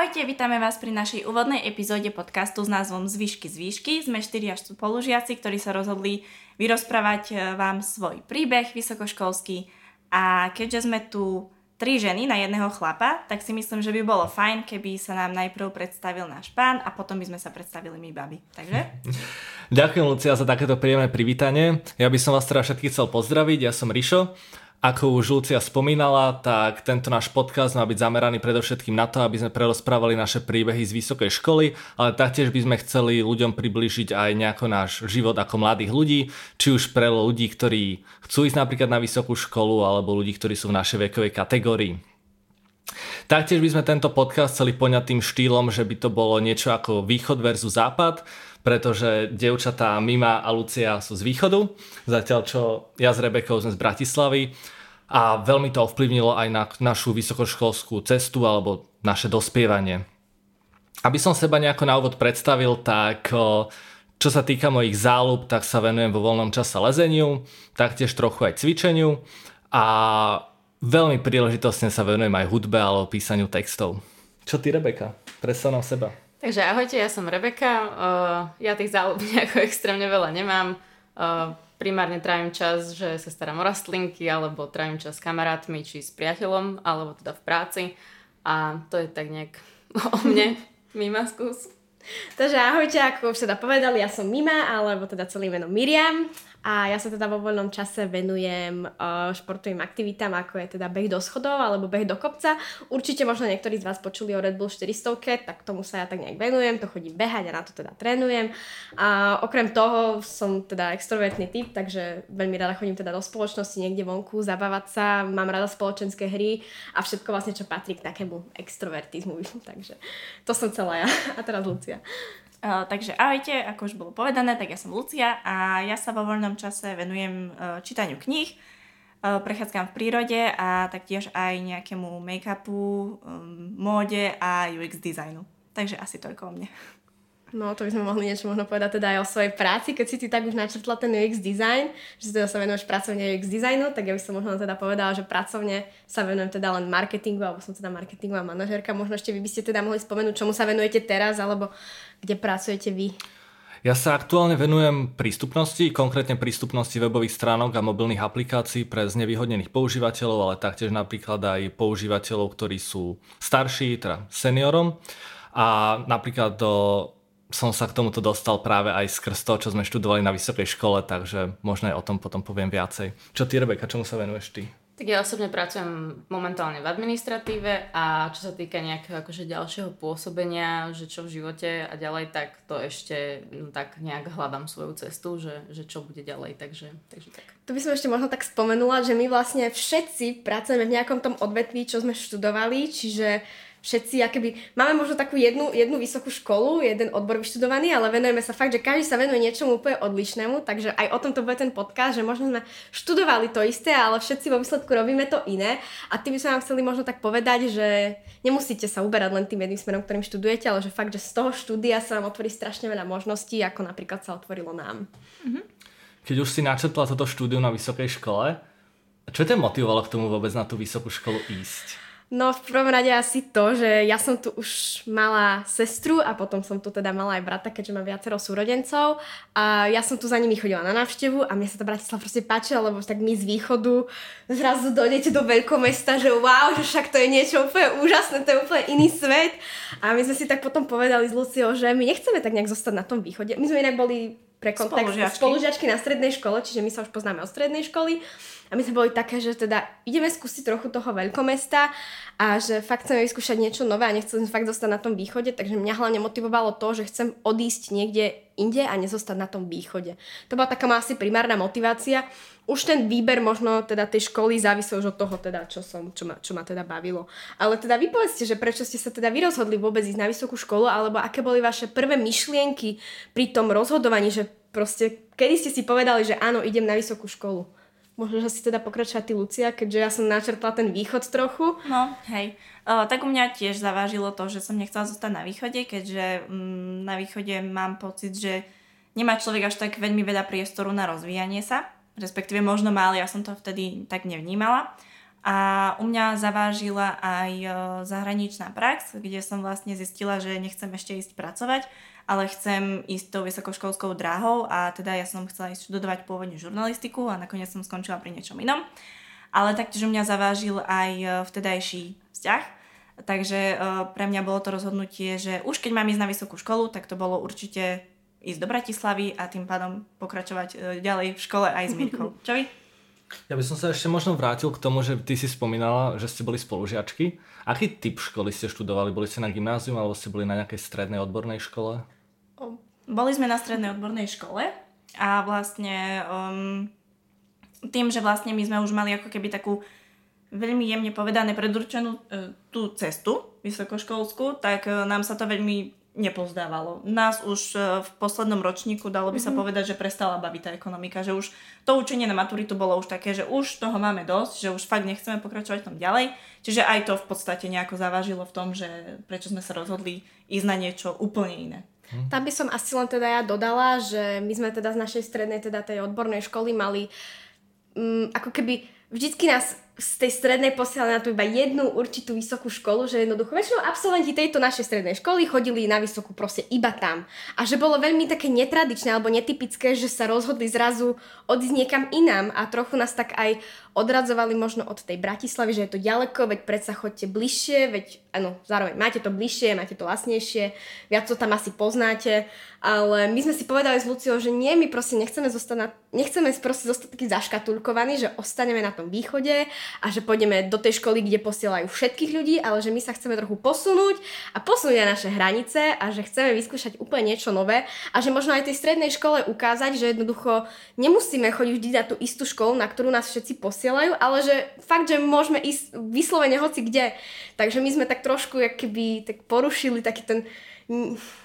Ahojte, vítame vás pri našej úvodnej epizóde podcastu s názvom Zvyšky z výšky. Sme štyria spolužiaci, ktorí sa rozhodli vyrozprávať e, vám svoj príbeh vysokoškolský. A keďže sme tu tri ženy na jedného chlapa, tak si myslím, že by bolo fajn, keby sa nám najprv predstavil náš pán a potom by sme sa predstavili my baby. Takže? Ďakujem Lucia za takéto príjemné privítanie. Ja by som vás teda všetkých chcel pozdraviť, ja som Rišo ako už Lucia spomínala, tak tento náš podcast má byť zameraný predovšetkým na to, aby sme prerozprávali naše príbehy z vysokej školy, ale taktiež by sme chceli ľuďom priblížiť aj nejako náš život ako mladých ľudí, či už pre ľudí, ktorí chcú ísť napríklad na vysokú školu, alebo ľudí, ktorí sú v našej vekovej kategórii. Taktiež by sme tento podcast chceli poňať tým štýlom, že by to bolo niečo ako východ versus západ, pretože dievčatá Mima a Lucia sú z východu, zatiaľ čo ja s Rebekou sme z Bratislavy a veľmi to ovplyvnilo aj na našu vysokoškolskú cestu alebo naše dospievanie. Aby som seba nejako na úvod predstavil, tak čo sa týka mojich záľub, tak sa venujem vo voľnom čase lezeniu, taktiež trochu aj cvičeniu a veľmi príležitostne sa venujem aj hudbe alebo písaniu textov. Čo ty, Rebeka? Predstav nám seba. Takže ahojte, ja som Rebeka. Uh, ja tých záľub nejako extrémne veľa nemám. Uh, primárne trávim čas, že sa starám o rastlinky, alebo trávim čas s kamarátmi, či s priateľom, alebo teda v práci. A to je tak nejak o mne. Mima, skús. Takže ahojte, ako už teda povedali, ja som Mima, alebo teda celý meno Miriam. A ja sa teda vo voľnom čase venujem uh, športovým aktivitám, ako je teda beh do schodov alebo beh do kopca. Určite možno niektorí z vás počuli o Red Bull 400, tak tomu sa ja tak nejak venujem, to chodím behať a na to teda trénujem. A okrem toho som teda extrovertný typ, takže veľmi rada chodím teda do spoločnosti niekde vonku, zabávať sa, mám rada spoločenské hry a všetko vlastne, čo patrí k takému extrovertizmu. takže to som celá ja. A teraz Lucia. Uh, takže ahojte, ako už bolo povedané, tak ja som Lucia a ja sa vo voľnom čase venujem uh, čítaniu kníh, uh, prechádzkam v prírode a taktiež aj nejakému make-upu, um, móde a UX designu. Takže asi toľko o mne. No, to by sme mohli niečo možno povedať teda aj o svojej práci, keď si ty tak už načrtla ten UX design, že teda sa venuješ pracovne UX designu, tak ja by som možno teda povedala, že pracovne sa venujem teda len marketingu, alebo som teda marketingová manažerka. Možno ešte vy by ste teda mohli spomenúť, čomu sa venujete teraz, alebo kde pracujete vy. Ja sa aktuálne venujem prístupnosti, konkrétne prístupnosti webových stránok a mobilných aplikácií pre znevýhodnených používateľov, ale taktiež napríklad aj používateľov, ktorí sú starší, teda seniorom. A napríklad do som sa k tomuto dostal práve aj skrz to, čo sme študovali na vysokej škole, takže možno aj o tom potom poviem viacej. Čo ty, Rebeka, čomu sa venuješ ty? Tak ja osobne pracujem momentálne v administratíve a čo sa týka nejakého akože ďalšieho pôsobenia, že čo v živote a ďalej, tak to ešte no, tak nejak hľadám svoju cestu, že, že čo bude ďalej, takže, takže tak. To by som ešte možno tak spomenula, že my vlastne všetci pracujeme v nejakom tom odvetví, čo sme študovali, čiže všetci, akoby, máme možno takú jednu, jednu vysokú školu, jeden odbor vyštudovaný, ale venujeme sa fakt, že každý sa venuje niečomu úplne odlišnému, takže aj o tom to bude ten podcast, že možno sme študovali to isté, ale všetci vo výsledku robíme to iné a tým by sme vám chceli možno tak povedať, že nemusíte sa uberať len tým jedným smerom, ktorým študujete, ale že fakt, že z toho štúdia sa vám otvorí strašne veľa možností, ako napríklad sa otvorilo nám. Mm-hmm. Keď už si načetla toto štúdium na vysokej škole, čo ťa motivovalo k tomu vôbec na tú vysokú školu ísť? No v prvom rade asi to, že ja som tu už mala sestru a potom som tu teda mala aj brata, keďže mám viacero súrodencov a ja som tu za nimi chodila na návštevu a mne sa tá Bratislava proste páčila, lebo tak my z východu zrazu dojdete do veľkomesta, že wow, že však to je niečo úplne úžasné, to je úplne iný svet a my sme si tak potom povedali s Luciou, že my nechceme tak nejak zostať na tom východe. My sme inak boli pre kontext spolužiačky. spolužiačky na strednej škole, čiže my sa už poznáme od strednej školy a my sme boli také, že teda ideme skúsiť trochu toho veľkomesta a že fakt chceme vyskúšať niečo nové a nechcem fakt zostať na tom východe, takže mňa hlavne motivovalo to, že chcem odísť niekde inde a nezostať na tom východe. To bola taká asi primárna motivácia. Už ten výber možno teda tej školy závisel už od toho teda, čo, som, čo, ma, čo ma teda bavilo. Ale teda vy povedzte, že prečo ste sa teda vy rozhodli vôbec ísť na vysokú školu, alebo aké boli vaše prvé myšlienky pri tom rozhodovaní, že proste, kedy ste si povedali, že áno, idem na vysokú školu? Možno, že si teda pokračovať ty, Lucia, keďže ja som načrtla ten východ trochu. No, hej. O, tak u mňa tiež zavážilo to, že som nechcela zostať na východe, keďže mm, na východe mám pocit, že nemá človek až tak veľmi veľa priestoru na rozvíjanie sa. Respektíve možno má, ale ja som to vtedy tak nevnímala. A u mňa zavážila aj e, zahraničná prax, kde som vlastne zistila, že nechcem ešte ísť pracovať, ale chcem ísť tou vysokoškolskou dráhou a teda ja som chcela ísť študovať pôvodne žurnalistiku a nakoniec som skončila pri niečom inom. Ale taktiež u mňa zavážil aj e, vtedajší vzťah, takže e, pre mňa bolo to rozhodnutie, že už keď mám ísť na vysokú školu, tak to bolo určite ísť do Bratislavy a tým pádom pokračovať ďalej v škole aj s Mirkou. Čo vy? Ja by som sa ešte možno vrátil k tomu, že ty si spomínala, že ste boli spolužiačky. Aký typ školy ste študovali? Boli ste na gymnázium alebo ste boli na nejakej strednej odbornej škole? Boli sme na strednej odbornej škole a vlastne um, tým, že vlastne my sme už mali ako keby takú veľmi jemne povedané predurčenú uh, tú cestu vysokoškolskú, tak uh, nám sa to veľmi nepozdávalo. Nás už e, v poslednom ročníku dalo by sa mm-hmm. povedať, že prestala baviť tá ekonomika, že už to učenie na maturitu bolo už také, že už toho máme dosť, že už fakt nechceme pokračovať tom ďalej. Čiže aj to v podstate nejako zavážilo v tom, že prečo sme sa rozhodli ísť na niečo úplne iné. Hm. Tam by som asi len teda ja dodala, že my sme teda z našej strednej, teda tej odbornej školy mali um, ako keby vždycky nás z tej strednej posielali na to iba jednu určitú vysokú školu, že jednoducho väčšinou absolventi tejto našej strednej školy chodili na vysokú proste iba tam. A že bolo veľmi také netradičné alebo netypické, že sa rozhodli zrazu odísť niekam inám a trochu nás tak aj odradzovali možno od tej Bratislavy, že je to ďaleko, veď predsa chodte bližšie, veď áno, zároveň máte to bližšie, máte to vlastnejšie, viac to tam asi poznáte, ale my sme si povedali s Luciou, že nie, my proste nechceme zostať na, nechceme proste zostať taký zaškatulkovaní, že ostaneme na tom východe a že pôjdeme do tej školy, kde posielajú všetkých ľudí, ale že my sa chceme trochu posunúť a posunúť na naše hranice a že chceme vyskúšať úplne niečo nové a že možno aj tej strednej škole ukázať, že jednoducho nemusíme chodiť vždy na tú istú školu, na ktorú nás všetci posielajú, ale že fakt, že môžeme ísť vyslovene hoci kde. Takže my sme tak trošku keby tak porušili taký ten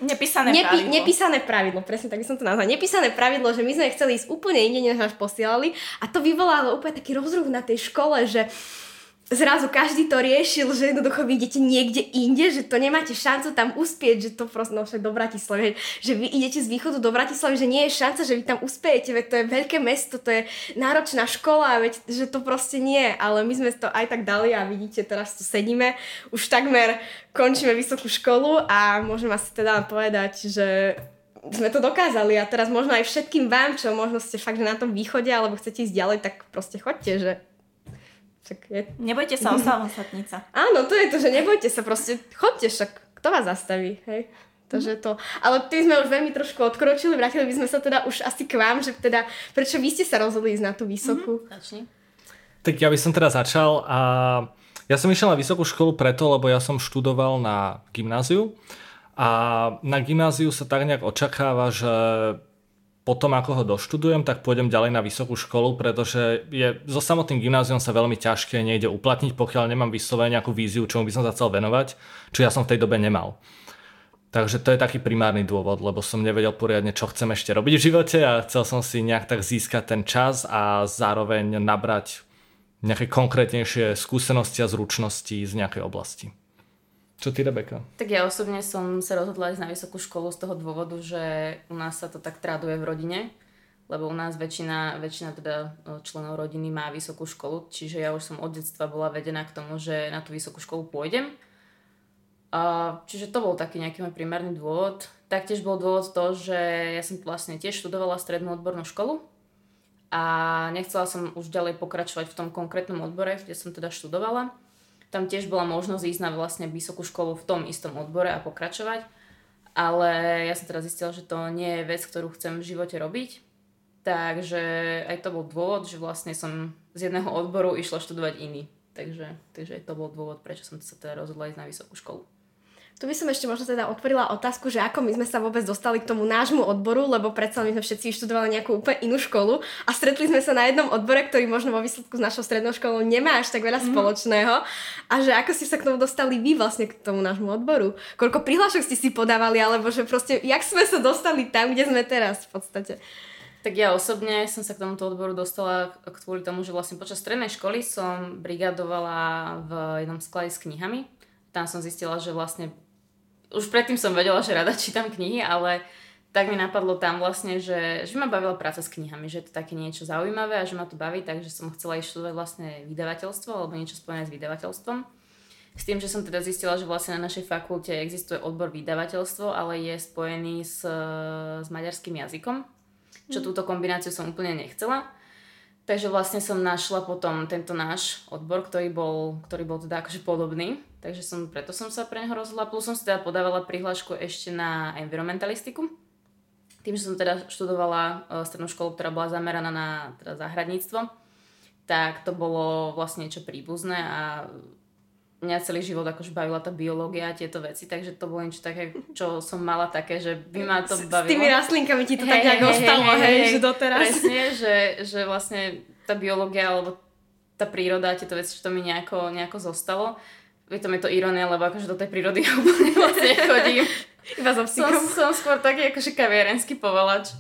Nepísané nepi- pravidlo. Nepísané pravidlo, presne tak by som to nazvala. Nepísané pravidlo, že my sme chceli ísť úplne inde, než nás posielali a to vyvolalo úplne taký rozruch na tej škole, že zrazu každý to riešil, že jednoducho vy idete niekde inde, že to nemáte šancu tam uspieť, že to proste, no však do Bratislavy, že vy idete z východu do Bratislavy, že nie je šanca, že vy tam uspiejete, veď to je veľké mesto, to je náročná škola, veď, že to proste nie, ale my sme to aj tak dali a vidíte, teraz tu sedíme, už takmer končíme vysokú školu a môžem asi teda povedať, že sme to dokázali a teraz možno aj všetkým vám, čo možno ste fakt že na tom východe alebo chcete ísť ďalej, tak proste chodte, že však je... Nebojte sa o samostatnica. Áno, to je to, že nebojte sa, proste chodte, však kto vás zastaví, hej? Takže to, ale tým sme už veľmi trošku odkročili, vrátili by sme sa teda už asi k vám, že teda, prečo vy ste sa rozhodli ísť na tú vysokú? Mm-hmm. Tak ja by som teda začal a ja som išiel na vysokú školu preto, lebo ja som študoval na gymnáziu a na gymnáziu sa tak nejak očakáva, že potom ako ho doštudujem, tak pôjdem ďalej na vysokú školu, pretože je, so samotným gymnáziom sa veľmi ťažké nejde uplatniť, pokiaľ nemám vyslovene nejakú víziu, čomu by som sa chcel venovať, čo ja som v tej dobe nemal. Takže to je taký primárny dôvod, lebo som nevedel poriadne, čo chcem ešte robiť v živote a chcel som si nejak tak získať ten čas a zároveň nabrať nejaké konkrétnejšie skúsenosti a zručnosti z nejakej oblasti. Čo ty, Rebeka? Tak ja osobne som sa rozhodla ísť na vysokú školu z toho dôvodu, že u nás sa to tak traduje v rodine, lebo u nás väčšina, väčšina teda e, členov rodiny má vysokú školu, čiže ja už som od detstva bola vedená k tomu, že na tú vysokú školu pôjdem. A, čiže to bol taký nejaký môj primárny dôvod. Taktiež bol dôvod to, že ja som vlastne tiež študovala strednú odbornú školu a nechcela som už ďalej pokračovať v tom konkrétnom odbore, kde som teda študovala tam tiež bola možnosť ísť na vlastne vysokú školu v tom istom odbore a pokračovať. Ale ja som teraz zistila, že to nie je vec, ktorú chcem v živote robiť. Takže aj to bol dôvod, že vlastne som z jedného odboru išla študovať iný. Takže, takže to bol dôvod, prečo som sa teda rozhodla ísť na vysokú školu. Tu by som ešte možno teda otvorila otázku, že ako my sme sa vôbec dostali k tomu nášmu odboru, lebo predsa my sme všetci študovali nejakú úplne inú školu a stretli sme sa na jednom odbore, ktorý možno vo výsledku s našou strednou školou nemá až tak veľa mm. spoločného. A že ako ste sa k tomu dostali vy vlastne k tomu nášmu odboru? Koľko prihlášok ste si podávali, alebo že proste, jak sme sa dostali tam, kde sme teraz v podstate? Tak ja osobne som sa k tomuto odboru dostala kvôli tomu, že vlastne počas strednej školy som brigadovala v jednom sklade s knihami. Tam som zistila, že vlastne už predtým som vedela, že rada čítam knihy, ale tak mi napadlo tam vlastne, že, že ma bavila práca s knihami, že je to také niečo zaujímavé a že ma to baví, takže som chcela študovať vlastne vydavateľstvo alebo niečo spojené s vydavateľstvom. S tým, že som teda zistila, že vlastne na našej fakulte existuje odbor vydavateľstvo, ale je spojený s, s maďarským jazykom, čo mm. túto kombináciu som úplne nechcela. Takže vlastne som našla potom tento náš odbor, ktorý bol, ktorý bol teda akože podobný. Takže som, preto som sa pre neho rozhodla. Plus som si teda podávala prihlášku ešte na environmentalistiku tým, že som teda študovala uh, strednú školu, ktorá bola zameraná na teda záhradníctvo, tak to bolo vlastne niečo príbuzné a mňa celý život akože bavila tá biológia a tieto veci, takže to bolo niečo také, čo som mala také, že by ma to bavilo. S tými rastlinkami ti to hey, tak nejak hey, ostalo, hej, hey, hey, že doteraz. Presne, že, že vlastne tá biológia alebo tá príroda a tieto veci, že to mi nejako, nejako zostalo. Je to mi to ironia, lebo akože do tej prírody ja úplne moc nechodím. Iba so som, som skôr taký akože kaviarenský povalač.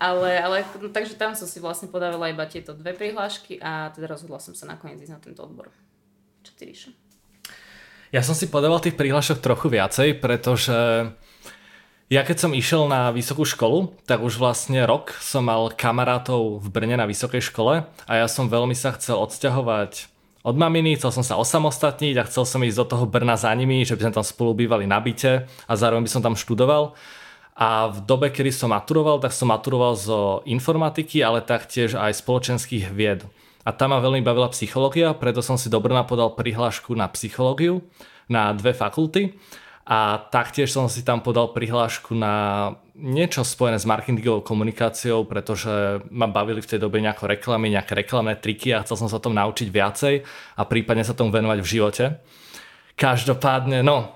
Ale, ale no, takže tam som si vlastne podávala iba tieto dve prihlášky a teda rozhodla som sa nakoniec ísť na tento odbor. Čo ty, Ríša? Ja som si podával tých prihlášok trochu viacej, pretože ja keď som išiel na vysokú školu, tak už vlastne rok som mal kamarátov v Brne na vysokej škole a ja som veľmi sa chcel odsťahovať od maminy, chcel som sa osamostatniť a chcel som ísť do toho Brna za nimi, že by sme tam spolu bývali na byte a zároveň by som tam študoval. A v dobe, kedy som maturoval, tak som maturoval zo informatiky, ale taktiež aj spoločenských vied. A tam ma veľmi bavila psychológia, preto som si do Brna podal prihlášku na psychológiu na dve fakulty a taktiež som si tam podal prihlášku na niečo spojené s marketingovou komunikáciou, pretože ma bavili v tej dobe nejako reklamy, nejaké reklamné triky a chcel som sa tom naučiť viacej a prípadne sa tomu venovať v živote. Každopádne, no,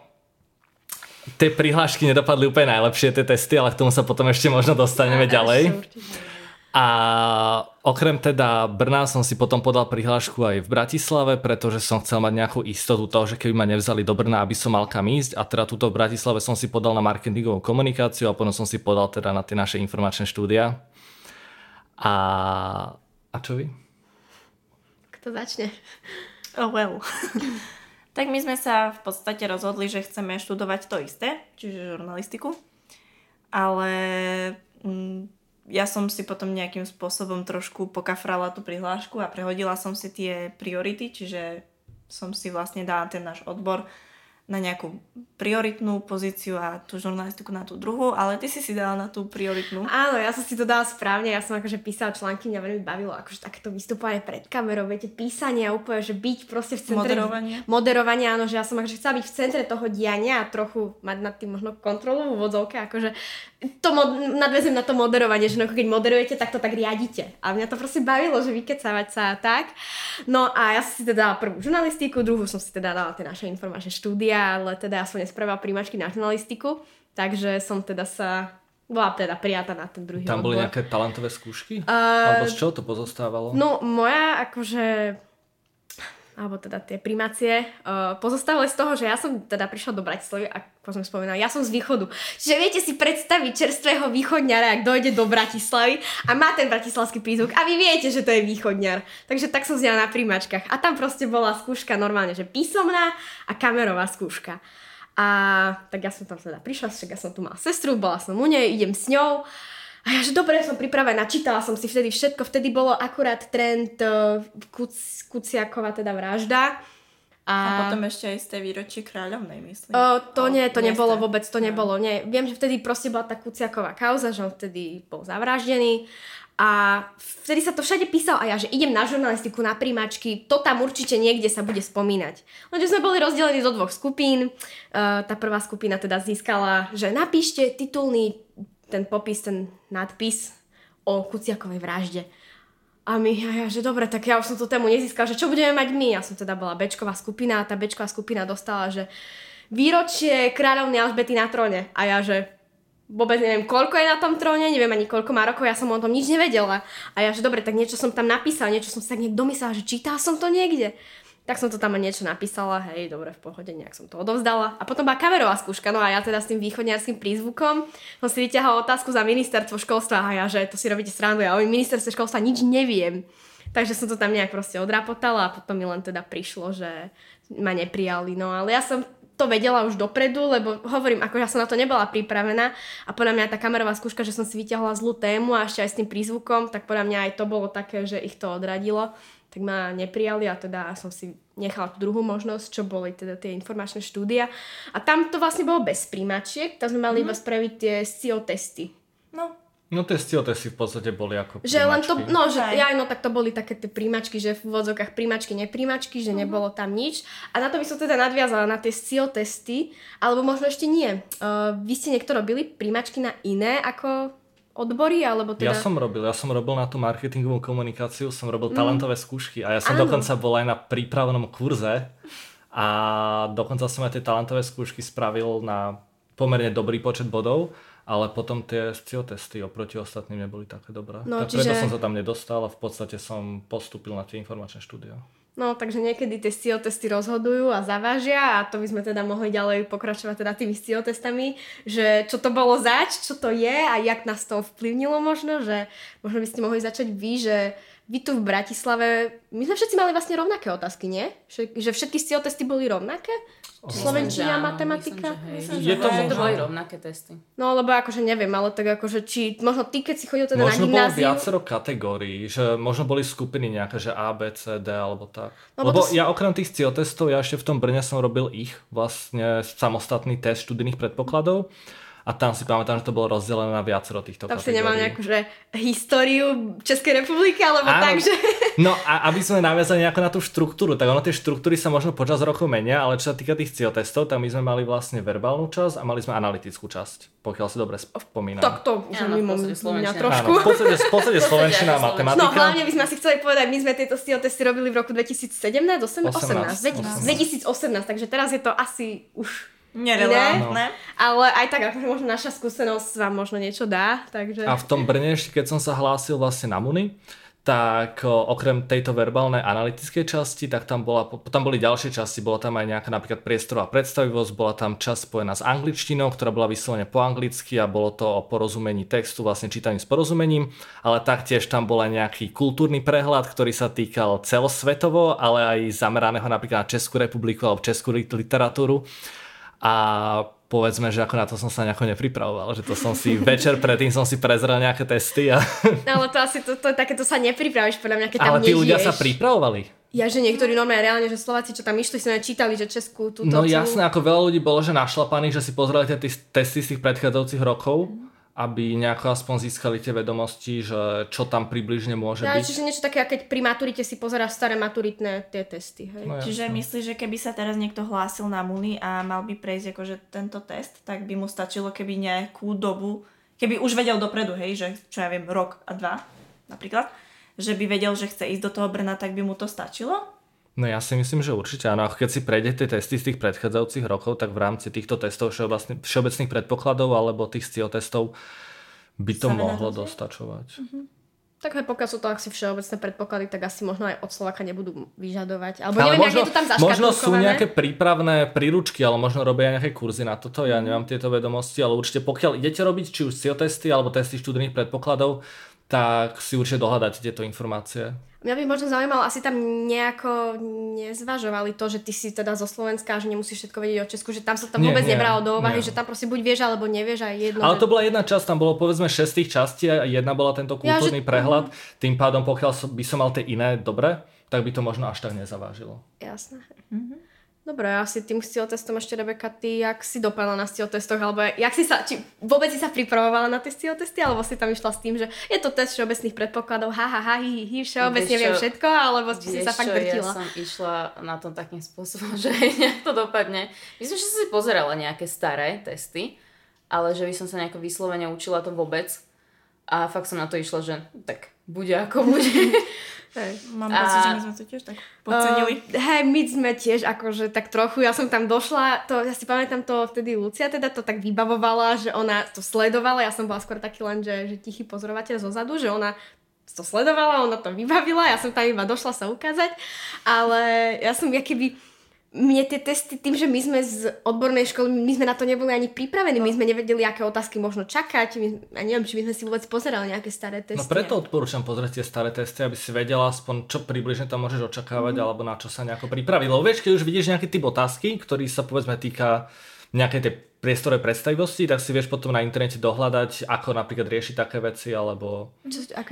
tie prihlášky nedopadli úplne najlepšie, tie testy, ale k tomu sa potom ešte možno dostaneme ďalej. A okrem teda Brna som si potom podal prihlášku aj v Bratislave, pretože som chcel mať nejakú istotu toho, že keby ma nevzali do Brna, aby som mal kam ísť. A teda túto v Bratislave som si podal na marketingovú komunikáciu a potom som si podal teda na tie naše informačné štúdia. A, a čo vy? Kto začne? Oh well. tak my sme sa v podstate rozhodli, že chceme študovať to isté, čiže žurnalistiku. Ale mm, ja som si potom nejakým spôsobom trošku pokafrala tú prihlášku a prehodila som si tie priority, čiže som si vlastne dala ten náš odbor na nejakú prioritnú pozíciu a tú žurnalistiku na tú druhú, ale ty si si dala na tú prioritnú. Áno, ja som si to dala správne, ja som akože písala články, mňa veľmi bavilo, akože takéto vystupovanie pred kamerou, viete, písanie a úplne, že byť proste v centre... Moderovanie. Moderovanie, áno, že ja som akože chcela byť v centre toho diania a trochu mať nad tým možno kontrolu v úvodzovke, akože to mod- nadvezem na to moderovanie, že no, keď moderujete, tak to tak riadite. A mňa to proste bavilo, že vykecávať sa a tak. No a ja som si teda dala prvú žurnalistiku, druhú som si teda dala tie naše informačné štúdia, ale teda ja som nespravila príjmačky na žurnalistiku, takže som teda sa bola teda prijata na ten druhý Tam odbor. boli nejaké talentové skúšky? Uh, Alebo z čoho to pozostávalo? No moja akože alebo teda tie primácie, uh, pozostávali z toho, že ja som teda prišla do Bratislavy, ako som spomínala, ja som z východu. Čiže viete si predstaviť čerstvého východňara, ak dojde do Bratislavy a má ten bratislavský prízvuk a vy viete, že to je východňar. Takže tak som zjela na príjmačkách. A tam proste bola skúška normálne, že písomná a kamerová skúška. A tak ja som tam teda prišla, však ja som tu mala sestru, bola som u nej, idem s ňou. A ja, že dobre, som pripravená, čítala som si vtedy všetko, vtedy bolo akurát trend uh, Kuc, Kuciakova teda vražda. A, a potom ešte aj z tej výročie kráľovnej, myslím. Uh, to o, nie, to nebolo vôbec, to no. nebolo, nie. Viem, že vtedy proste bola tá Kuciaková kauza, že on vtedy bol zavraždený a vtedy sa to všade písal a ja, že idem na žurnalistiku, na príjmačky, to tam určite niekde sa bude spomínať. Lenže sme boli rozdelení do dvoch skupín. Uh, tá prvá skupina teda získala, že napíšte titulný ten popis, ten nadpis o Kuciakovej vražde. A my, ja, ja, že dobre, tak ja už som tú tému nezískala, že čo budeme mať my? Ja som teda bola Bčková skupina a tá Bčková skupina dostala, že výročie kráľovny Alžbety na tróne. A ja, že vôbec neviem, koľko je na tom tróne, neviem ani koľko má rokov, ja som o tom nič nevedela. A ja, že dobre, tak niečo som tam napísala, niečo som sa tak domyslela, že čítala som to niekde. Tak som to tam niečo napísala, hej, dobre, v pohode, nejak som to odovzdala. A potom bola kamerová skúška, no a ja teda s tým východniarským prízvukom som si vyťahala otázku za ministerstvo školstva a ja, že to si robíte srandu, ja o ministerstve školstva nič neviem. Takže som to tam nejak proste odrapotala a potom mi len teda prišlo, že ma neprijali. No ale ja som to vedela už dopredu, lebo hovorím, ako ja som na to nebola pripravená a podľa mňa tá kamerová skúška, že som si vyťahla zlú tému a ešte aj s tým prízvukom, tak podľa mňa aj to bolo také, že ich to odradilo tak ma neprijali a teda som si nechala tú druhú možnosť, čo boli teda tie informačné štúdia. A tam to vlastne bolo bez príjmačiek, tam sme mali mm-hmm. iba spraviť tie SEO testy. No, No tie SEO testy v podstate boli ako Že len to, príjmačky. no, že Aj. ja, no tak to boli také tie príjmačky, že v úvodzokách príjmačky, nepríjmačky, že nebolo tam nič. A na to by som teda nadviazala na tie SEO testy, alebo možno ešte nie. Uh, vy ste niekto robili príjmačky na iné ako odbory, alebo teda... Ja som robil, ja som robil na tú marketingovú komunikáciu, som robil talentové skúšky a ja som Mm. Áno. dokonca bol aj na prípravnom kurze a dokonca som aj tie talentové skúšky spravil na pomerne dobrý počet bodov, ale potom tie SEO testy oproti ostatným neboli také dobré. No, tak preto čiže- som sa tam nedostal a v podstate som postúpil na tie informačné štúdia. No, takže niekedy tie SEO testy rozhodujú a zavážia a to by sme teda mohli ďalej pokračovať teda tými SEO testami, že čo to bolo zač, čo to je a jak nás to ovplyvnilo možno, že možno by ste mohli začať vy, že vy tu v Bratislave, my sme všetci mali vlastne rovnaké otázky, nie? Že všetky SEO testy boli rovnaké? Slovenčina, áno, matematika? Myslím, že. Myslím, že Je to boli rovnaké testy. No, lebo akože neviem, ale tak akože či, možno ty, keď si chodil teda Možno na bolo gymnáziu, viacero kategórií, že možno boli skupiny nejaké, že A, B, C, D alebo tak. Lebo Lebo to ja okrem tých SEO testov, ja ešte v tom Brne som robil ich, vlastne samostatný test študijných predpokladov a tam si pamätám, že to bolo rozdelené na viacero týchto tam si nemal nejakú že históriu Českej republiky, alebo Áno. tak, že... No a aby sme naviazali nejako na tú štruktúru, tak ono tie štruktúry sa možno počas rokov menia, ale čo sa týka tých SEO testov, tak my sme mali vlastne verbálnu časť a mali sme analytickú časť, pokiaľ si dobre spomínam. Tak to už Áno, mimo mňa trošku. Áno, v podstate, v podstate slovenčina a matematika. No hlavne by sme si chceli povedať, my sme tieto SEO testy robili v roku 2017, 18, 18, 18, 2018, takže teraz je to asi už nerelevantné. ale aj tak, akože možno naša skúsenosť vám možno niečo dá, takže... A v tom Brne ešte, keď som sa hlásil vlastne na Muni, tak okrem tejto verbálnej analytickej časti, tak tam, bola, tam boli ďalšie časti, bola tam aj nejaká napríklad priestorová predstavivosť, bola tam časť spojená s angličtinou, ktorá bola vyslovene po anglicky a bolo to o porozumení textu, vlastne čítaním s porozumením, ale taktiež tam bol aj nejaký kultúrny prehľad, ktorý sa týkal celosvetovo, ale aj zameraného napríklad na Českú republiku alebo Českú lit- literatúru. A povedzme, že ako na to som sa nejako nepripravoval, že to som si večer predtým som si prezrel nejaké testy a... Ale to asi, to, to, také to sa nepripravíš podľa mňa, keď tam Ale tí nežiješ. ľudia sa pripravovali. Ja, že niektorí normálne reálne, že Slováci, čo tam išli, si čítali, že Českú túto... No jasné, ako veľa ľudí bolo, že našlapaných, že si pozreli tie testy z tých predchádzajúcich rokov, aby nejako aspoň získali tie vedomosti, že čo tam približne môže Ja, byť. čiže niečo také, keď pri maturite si pozeráš staré maturitné tie testy, hej? No, Čiže myslíš, že keby sa teraz niekto hlásil na Muni a mal by prejsť akože tento test, tak by mu stačilo keby nejakú dobu, keby už vedel dopredu, hej, že čo ja viem, rok a dva napríklad, že by vedel, že chce ísť do toho Brna, tak by mu to stačilo? No ja si myslím, že určite áno. Keď si prejde tie testy z tých predchádzajúcich rokov, tak v rámci týchto testov všeobecných predpokladov alebo tých SEO testov by to Sa nedá mohlo dostačovať. Tak aj pokiaľ sú to asi všeobecné predpoklady, tak asi možno aj od Slováka nebudú vyžadovať. Alebo Ale neviem, možno, je to tam možno sú nejaké prípravné príručky, ale možno robia nejaké kurzy na toto, ja nemám tieto vedomosti, ale určite pokiaľ idete robiť či už SEO testy alebo testy študijných predpokladov, tak si určite dohľadáte tieto informácie. Mňa by možno zaujímalo, asi tam nejako nezvažovali to, že ty si teda zo Slovenska, že nemusíš všetko vedieť o Česku, že tam sa tam Nie, vôbec nie, nebralo do úvahy, nie. že tam proste buď vieš alebo nevieš a je jedno. Ale to bola jedna časť, tam bolo povedzme 6 tých častí a jedna bola tento Ja, že- kultúrny prehľad. Tým pádom, pokiaľ by som mal tie iné dobre, tak by to možno až tak nezavážilo. Jasné. Dobre, asi tým SEO testom ešte, Rebeka, ty, jak si dopadla na SEO testoch, alebo jak si sa, či vôbec si sa pripravovala na tie SEO testy, alebo si tam išla s tým, že je to test všeobecných predpokladov, ha, ha, ha, hi, hi, všeobecne viem všetko, alebo si Vieš sa fakt čo, vrtila. Ja som išla na tom takým spôsobom, že nejak to dopadne. Myslím, že som si pozerala nejaké staré testy, ale že by som sa nejako vyslovene učila to vôbec. A fakt som na to išla, že tak bude ako bude. Hej. Mám pocit, že my sme to tiež tak podcenili. Uh, hej, my sme tiež akože tak trochu, ja som tam došla, to, ja si pamätám to vtedy Lucia teda to tak vybavovala, že ona to sledovala, ja som bola skôr taký len, že, že tichý pozorovateľ zo zadu, že ona to sledovala, ona to vybavila, ja som tam iba došla sa ukázať, ale ja som keby mne tie testy, tým, že my sme z odbornej školy, my sme na to neboli ani pripravení, my sme nevedeli, aké otázky možno čakať, my, a neviem, či by sme si vôbec pozerali nejaké staré testy. No preto odporúčam pozrieť tie staré testy, aby si vedela aspoň, čo približne tam môžeš očakávať, mm. alebo na čo sa nejako pripraviť. Lebo vieš, keď už vidíš nejaký typ otázky, ktorý sa povedzme týka nejakej tej priestore predstavivosti, tak si vieš potom na internete dohľadať, ako napríklad riešiť také veci, alebo...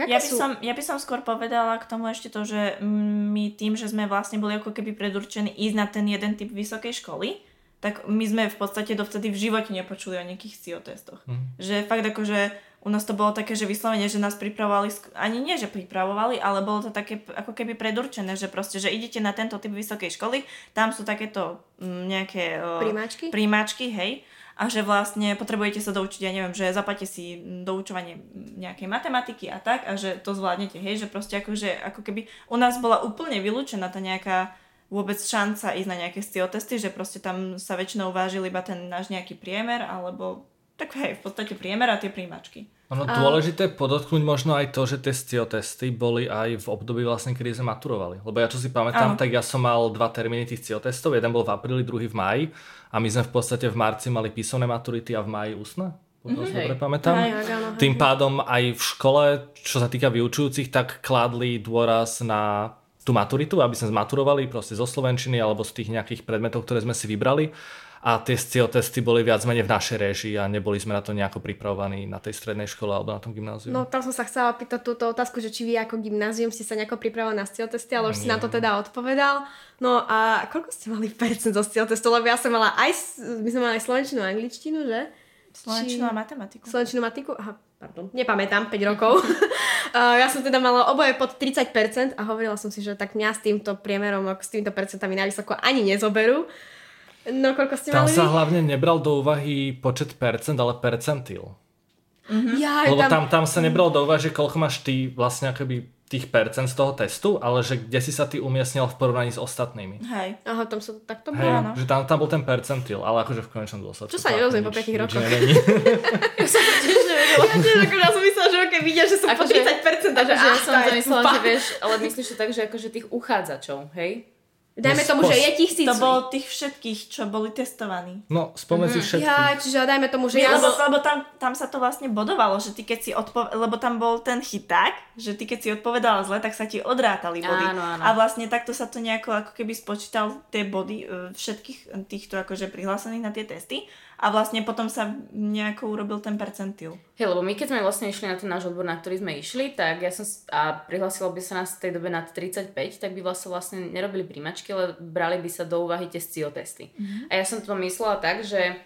Ja, by som, ja by som skôr povedala k tomu ešte to, že my tým, že sme vlastne boli ako keby predurčení ísť na ten jeden typ vysokej školy, tak my sme v podstate dovtedy v živote nepočuli o nejakých CIO testoch. Mm. Že fakt akože u nás to bolo také, že vyslovene, že nás pripravovali, ani nie, že pripravovali, ale bolo to také ako keby predurčené, že proste, že idete na tento typ vysokej školy, tam sú takéto mm, nejaké príjmačky? príjmačky, hej, a že vlastne potrebujete sa doučiť, ja neviem, že zaplate si doučovanie nejakej matematiky a tak a že to zvládnete, hej, že proste ako, že ako keby u nás bola úplne vylúčená tá nejaká vôbec šanca ísť na nejaké STIO testy, že proste tam sa väčšinou vážil iba ten náš nejaký priemer alebo tak hej, v podstate priemer a tie príjmačky. Ono dôležité podotknúť možno aj to, že tie STIO testy boli aj v období vlastne, kedy sme maturovali. Lebo ja čo si pamätám, ano. tak ja som mal dva termíny tých STIO testov. Jeden bol v apríli, druhý v maji. A my sme v podstate v marci mali písomné maturity a v maji ústne. Mm-hmm. Si dobre pamätám. Hej, hej, Tým pádom aj v škole, čo sa týka vyučujúcich, tak kládli dôraz na tú maturitu, aby sme zmaturovali proste zo Slovenčiny alebo z tých nejakých predmetov, ktoré sme si vybrali a tie SCIO testy boli viac menej v našej režii a neboli sme na to nejako pripravovaní na tej strednej škole alebo na tom gymnáziu. No tam som sa chcela pýtať túto otázku, že či vy ako gymnázium ste sa nejako pripravili na SCIO testy, ale už Nie. si na to teda odpovedal. No a koľko ste mali percent zo SCIO testu? Lebo ja som mala aj, my sme mali aj slovenčinu a angličtinu, že? Slovenčinu či... a matematiku. Slovenčinu a matematiku? Aha, pardon, nepamätám, 5 rokov. ja som teda mala oboje pod 30% a hovorila som si, že tak mňa s týmto priemerom, s týmto percentami na vysoko ani nezoberú. No, koľko ste tam mali? sa hlavne nebral do úvahy počet percent, ale percentil. Mm-hmm. Ja, Lebo tam... tam, tam sa nebral do úvahy, že koľko máš ty vlastne akoby tých percent z toho testu, ale že kde si sa ty umiestnil v porovnaní s ostatnými. Hej. Aha, tam sa takto Hej, bolo. že tam, tam bol ten percentil, ale akože v konečnom dôsledku. Čo sa nerozumie po 5 rokoch? ja som to tiež nevedela. Ja tiež ako ja som myslela, že ok, vidia, že som po 30%. Akože, že ja som zamyslela, že vieš, ale myslíš to tak, že akože tých uchádzačov, hej? Dajme no, tomu, že je tisíc. To bolo tých všetkých, čo boli testovaní. No, spomedzi mm-hmm. všetkých. Ja, čiže dajme tomu, že ja... Lebo, lebo tam, tam sa to vlastne bodovalo, že ty keď si odpovedal, lebo tam bol ten chyták, že ty keď si odpovedala zle, tak sa ti odrátali body. Áno, áno. A vlastne takto sa to nejako ako keby spočítal tie body e, všetkých týchto akože prihlásených na tie testy a vlastne potom sa nejako urobil ten percentil. Hej, lebo my keď sme vlastne išli na ten náš odbor, na ktorý sme išli, tak ja som, a prihlásilo by sa nás v tej dobe nad 35, tak by vlastne, vlastne nerobili príjmačky, ale brali by sa do úvahy tie SCIO testy. Mm-hmm. A ja som to myslela tak, že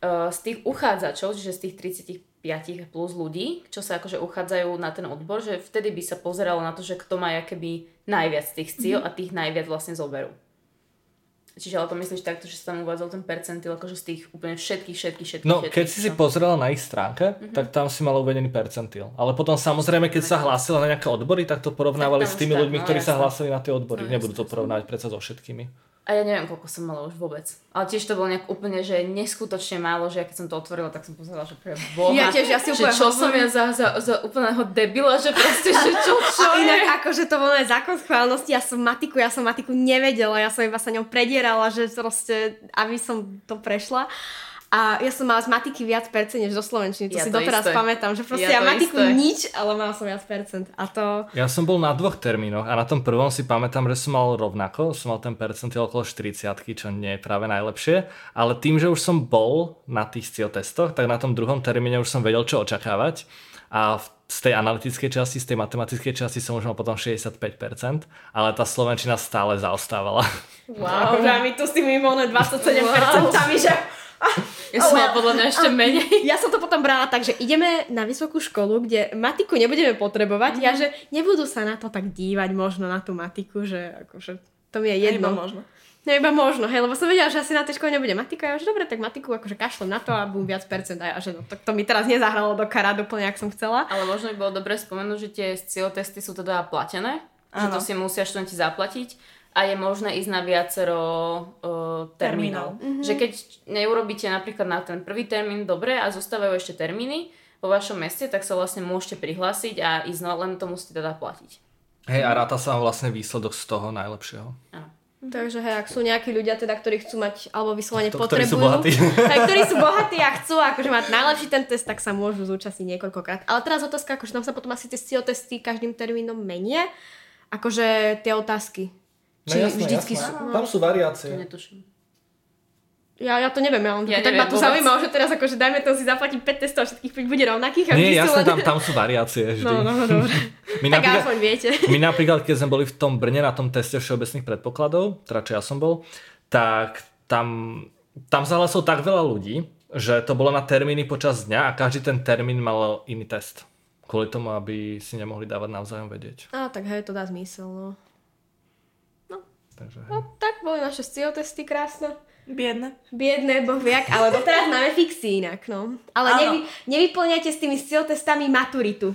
uh, z tých uchádzačov, čiže z tých 35 plus ľudí, čo sa akože uchádzajú na ten odbor, že vtedy by sa pozeralo na to, že kto má keby najviac tých SCIO mm-hmm. a tých najviac vlastne zoberú. Čiže ale to myslíš takto, že sa tam uvádzal ten percentil akože z tých úplne všetkých, všetkých, všetkých. No, všetkých, keď si čo? si pozrela na ich stránke, uh-huh. tak tam si mala uvedený percentil. Ale potom samozrejme, keď sa hlásila na nejaké odbory, tak to porovnávali tak s tými ľuďmi, no, ktorí jasne. sa hlásili na tie odbory. No, Nebudú to porovnávať predsa so všetkými. A ja neviem, koľko som mala už vôbec. Ale tiež to bolo nejak úplne, že neskutočne málo, že ja keď som to otvorila, tak som pozerala, že pre boha. Ja tiež, ja si že čo som ja za, za, za úplného debila, že proste, že čo, čo je. Inak akože to bolo aj zákon schválnosti, ja som matiku, ja som matiku nevedela, ja som iba sa ňou predierala, že proste, aby som to prešla. A ja som mala z matiky viac percent než zo slovenčiny, to ja si to doteraz isté. pamätám, že proste ja, ja matiku isté. nič, ale mala som viac percent. A to... Ja som bol na dvoch termínoch a na tom prvom si pamätám, že som mal rovnako, som mal ten percent okolo 40 čo nie je práve najlepšie, ale tým, že už som bol na tých STIO testoch, tak na tom druhom termíne už som vedel, čo očakávať a v z tej analytickej časti, z tej matematickej časti som už mal potom 65%, ale tá Slovenčina stále zaostávala. Wow, že my tu s tými 27%, wow. že ja som mala podľa mňa ešte menej. Ja som to potom brala tak, že ideme na vysokú školu, kde matiku nebudeme potrebovať. Mm-hmm. Ja, že nebudú sa na to tak dívať možno na tú matiku, že akože to mi je jedno. Iba možno. No iba možno, hej, lebo som vedela, že asi na tej škole nebude matika. Ja že dobre, tak matiku akože kašlem na to a budem viac percent. A ja, že no, to, to mi teraz nezahralo do karát úplne, ak som chcela. Ale možno by bolo dobre spomenúť, že tie SCIO testy sú teda platené. Ano. Že to si musia študenti zaplatiť a je možné ísť na viacero uh, termínov. termínov. Mm-hmm. Že keď neurobíte napríklad na ten prvý termín dobre a zostávajú ešte termíny vo vašom meste, tak sa vlastne môžete prihlásiť a ísť, no len to musíte teda platiť. Hej, a ráta sa vlastne výsledok z toho najlepšieho. Áno. Takže hej, ak sú nejakí ľudia teda, ktorí chcú mať, alebo vyslovene To, ktorí sú potrebujú. bohatí. Hej, ktorí sú bohatí a chcú akože mať najlepší ten test, tak sa môžu zúčastniť niekoľkokrát. Ale teraz otázka, akože tam sa potom asi tie SEO testy každým termínom menia. Akože tie otázky. No Či jasné, vždycky jasné. sú... no. Tam sú variácie. Netuším. Ja, ja to neviem, ja, len, Ja tak neviem ma to vôbec. zaujímalo, že teraz akože dajme to si zaplatiť 5 testov a všetkých 5 bude rovnakých. A Nie, jasné, len- tam, tam sú variácie vždy. No, no, no, dobre. My tak napríklad, aspoň viete. My napríklad, keď sme boli v tom Brne na tom teste všeobecných predpokladov, teda čo ja som bol, tak tam, tam zahlasilo tak veľa ľudí, že to bolo na termíny počas dňa a každý ten termín mal iný test. Kvôli tomu, aby si nemohli dávať navzájom vedieť. Á, tak hej, to dá zmysel, no. Takže, hej. No, tak boli naše SEO testy krásne. Biedne. Biedné, boh viak, ale doteraz máme fixy inak, no. Ale Áno. nevy, nevyplňajte s tými SEO testami maturitu.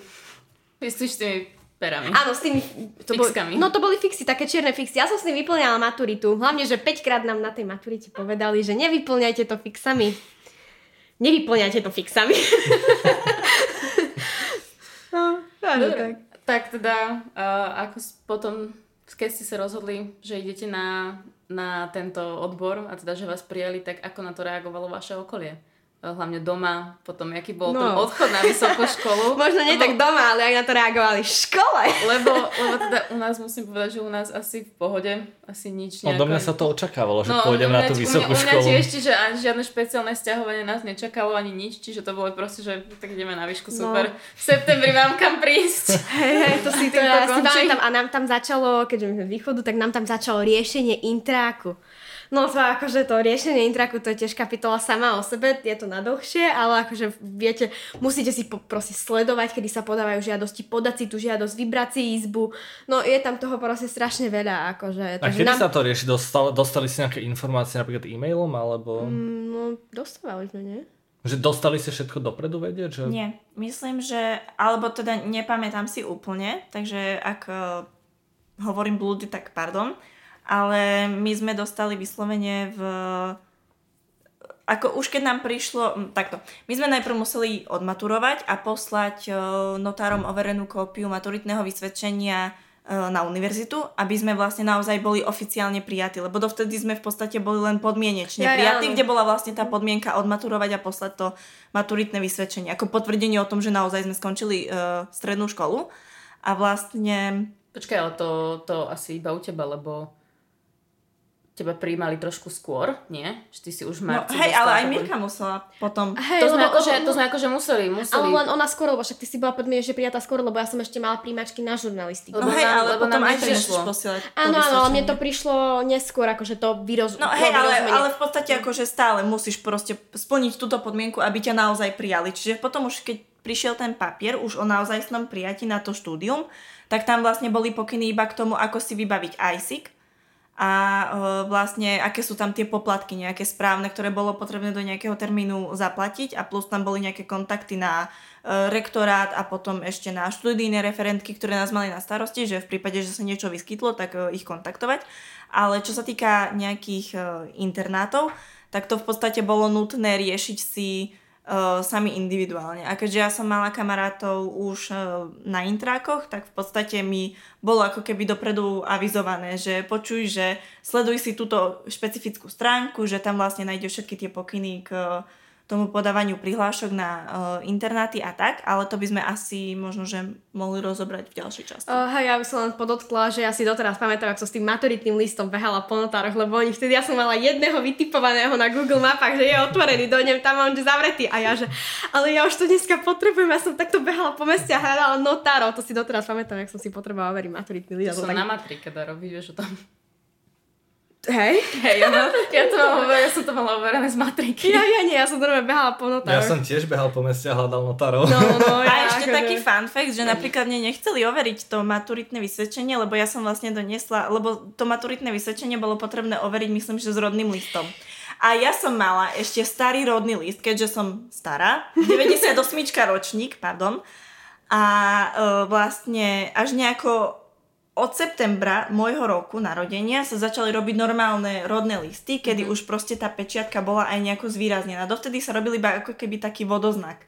Myslíš s tými perami? Áno, s tými... To Fixkami. Boli, no to boli fixy, také čierne fixy. Ja som s tým vyplňala maturitu. Hlavne, že 5 krát nám na tej maturite povedali, že nevyplňajte to fixami. Nevyplňajte to fixami. no, áno, tak. Tak teda, uh, ako potom, keď ste sa rozhodli, že idete na, na tento odbor a teda, že vás prijali, tak ako na to reagovalo vaše okolie? Uh, Hlavne doma, potom aký bol No. ten odchod na vysokú školu. Možno nie Lebo- tak doma, ale ak na to reagovali v škole. Lebo, lebo teda u nás musím povedať, že u nás asi v pohode, asi nič No, nejako... do mňa sa to očakávalo, že No, pôjdem na tú u mňa- vysokú U mňa školu. tiež, čiže ani žiadne špeciálne stiahovanie nás nečakalo ani nič, čiže to bolo proste, že tak ideme na výšku, No. super. V septembri mám kam prísť. Hej, hej, to si to Týmto ja si pamätám. A nám tam začalo, keďže my sme východu, tak nám tam začalo riešenie intráku. No to akože to riešenie intráku, to je tiež kapitola sama o sebe, je to na dlhšie, ale akože viete, musíte si po, proste sledovať, kedy sa podávajú žiadosti, podať si tú žiadosť, vybrať si izbu. No je tam toho proste strašne veľa, akože. A kedy sa to rieši? Dostali, dostali si nejaké informácie napríklad e-mailom, alebo... Mm, No, dostávali sme, nie? Že dostali si všetko dopredu vedieť? Že... Nie, myslím, že, alebo teda nepamätám si úplne, takže ak uh, hovorím blúdy, tak pardon, ale my sme dostali vyslovene v ako už keď nám prišlo, takto, my sme najprv museli odmaturovať a poslať uh, notárom overenú kópiu maturitného vysvedčenia uh, na univerzitu, aby sme vlastne naozaj boli oficiálne prijatí, lebo dovtedy sme v podstate boli len podmienečne Ja, ja, prijatí, áno. kde bola vlastne tá podmienka odmaturovať a poslať to maturitné vysvedčenie, ako potvrdenie o tom, že naozaj sme skončili uh, strednú školu. A vlastne Počkaj, ale to, to asi iba u teba, lebo teba prijímali trošku skôr, nie? Že ty si už v No, hej, ale aj Mirka musela potom... Hej, To sme, akože, lebo- to sme akože museli, museli. Ale len ona skôr, lebo však ty si bola podmienečne prijatá skôr, lebo ja som ešte mala príjmačky na žurnalistiku. No hej, ale lebo potom aj to Áno, áno, ale mne to prišlo neskôr, akože to vyroz... No hej, ale, ale v podstate akože stále musíš proste splniť túto podmienku, aby ťa naozaj prijali. Čiže potom už keď prišiel ten papier, už o naozajstnom prijati na to štúdium, tak tam vlastne boli pokyny iba k tomu, ako si vybaviť ISIC a e, vlastne aké sú tam tie poplatky nejaké správne, ktoré bolo potrebné do nejakého termínu zaplatiť a plus tam boli nejaké kontakty na e, rektorát a potom ešte na študijné referentky, ktoré nás mali na starosti, že v prípade, že sa niečo vyskytlo, tak e, ich kontaktovať. Ale čo sa týka nejakých internátov, tak to v podstate bolo nutné riešiť si uh, sami individuálne. A keďže ja som mala kamarátov už uh, na intrákoch, tak v podstate mi bolo ako keby dopredu avizované, že počuj, že sleduj si túto špecifickú stránku, že tam vlastne nájdeš všetky tie pokyny k uh, tomu podávaniu prihlášok na uh, internáty a tak, ale to by sme asi možno, že mohli rozobrať v ďalšej časti. Uh, hej, ja by som len podotkla, že ja si doteraz pamätám, ako som s tým maturitným listom behala po notároch, lebo oni vtedy, ja som mala jedného vytipovaného na Google mapách, že je otvorený, dojdem tam a on je zavretý. A ja, že ale ja už to dneska potrebujem, ja som takto behala po meste a hľadala notárov, to si doteraz pamätám, jak som si potrebovala overiť maturitný list. To som tak... na matrike da robiť, vieš o tom. Hej? Hej, ja, mám- ja, to mám, ja som to mala overené z matriky. Ja, ja nie, ja som normálne behala po Ja notároch. som tiež behal po meste a hľadal notárov. No, no, no, A ja, ešte akože- taký fun fact, že napríklad mne nechceli overiť to maturitné vysvedčenie, lebo ja som vlastne doniesla, lebo to maturitné vysvedčenie bolo potrebné overiť, myslím, že s rodným listom. A ja som mala ešte starý rodný list, keďže som stará, 98 ročník, pardon. A e, vlastne až nejako od septembra môjho roku narodenia sa začali robiť normálne rodné listy, kedy Mhm. už proste tá pečiatka bola aj nejako zvýraznená. Dovtedy sa robil iba ako keby taký vodoznak.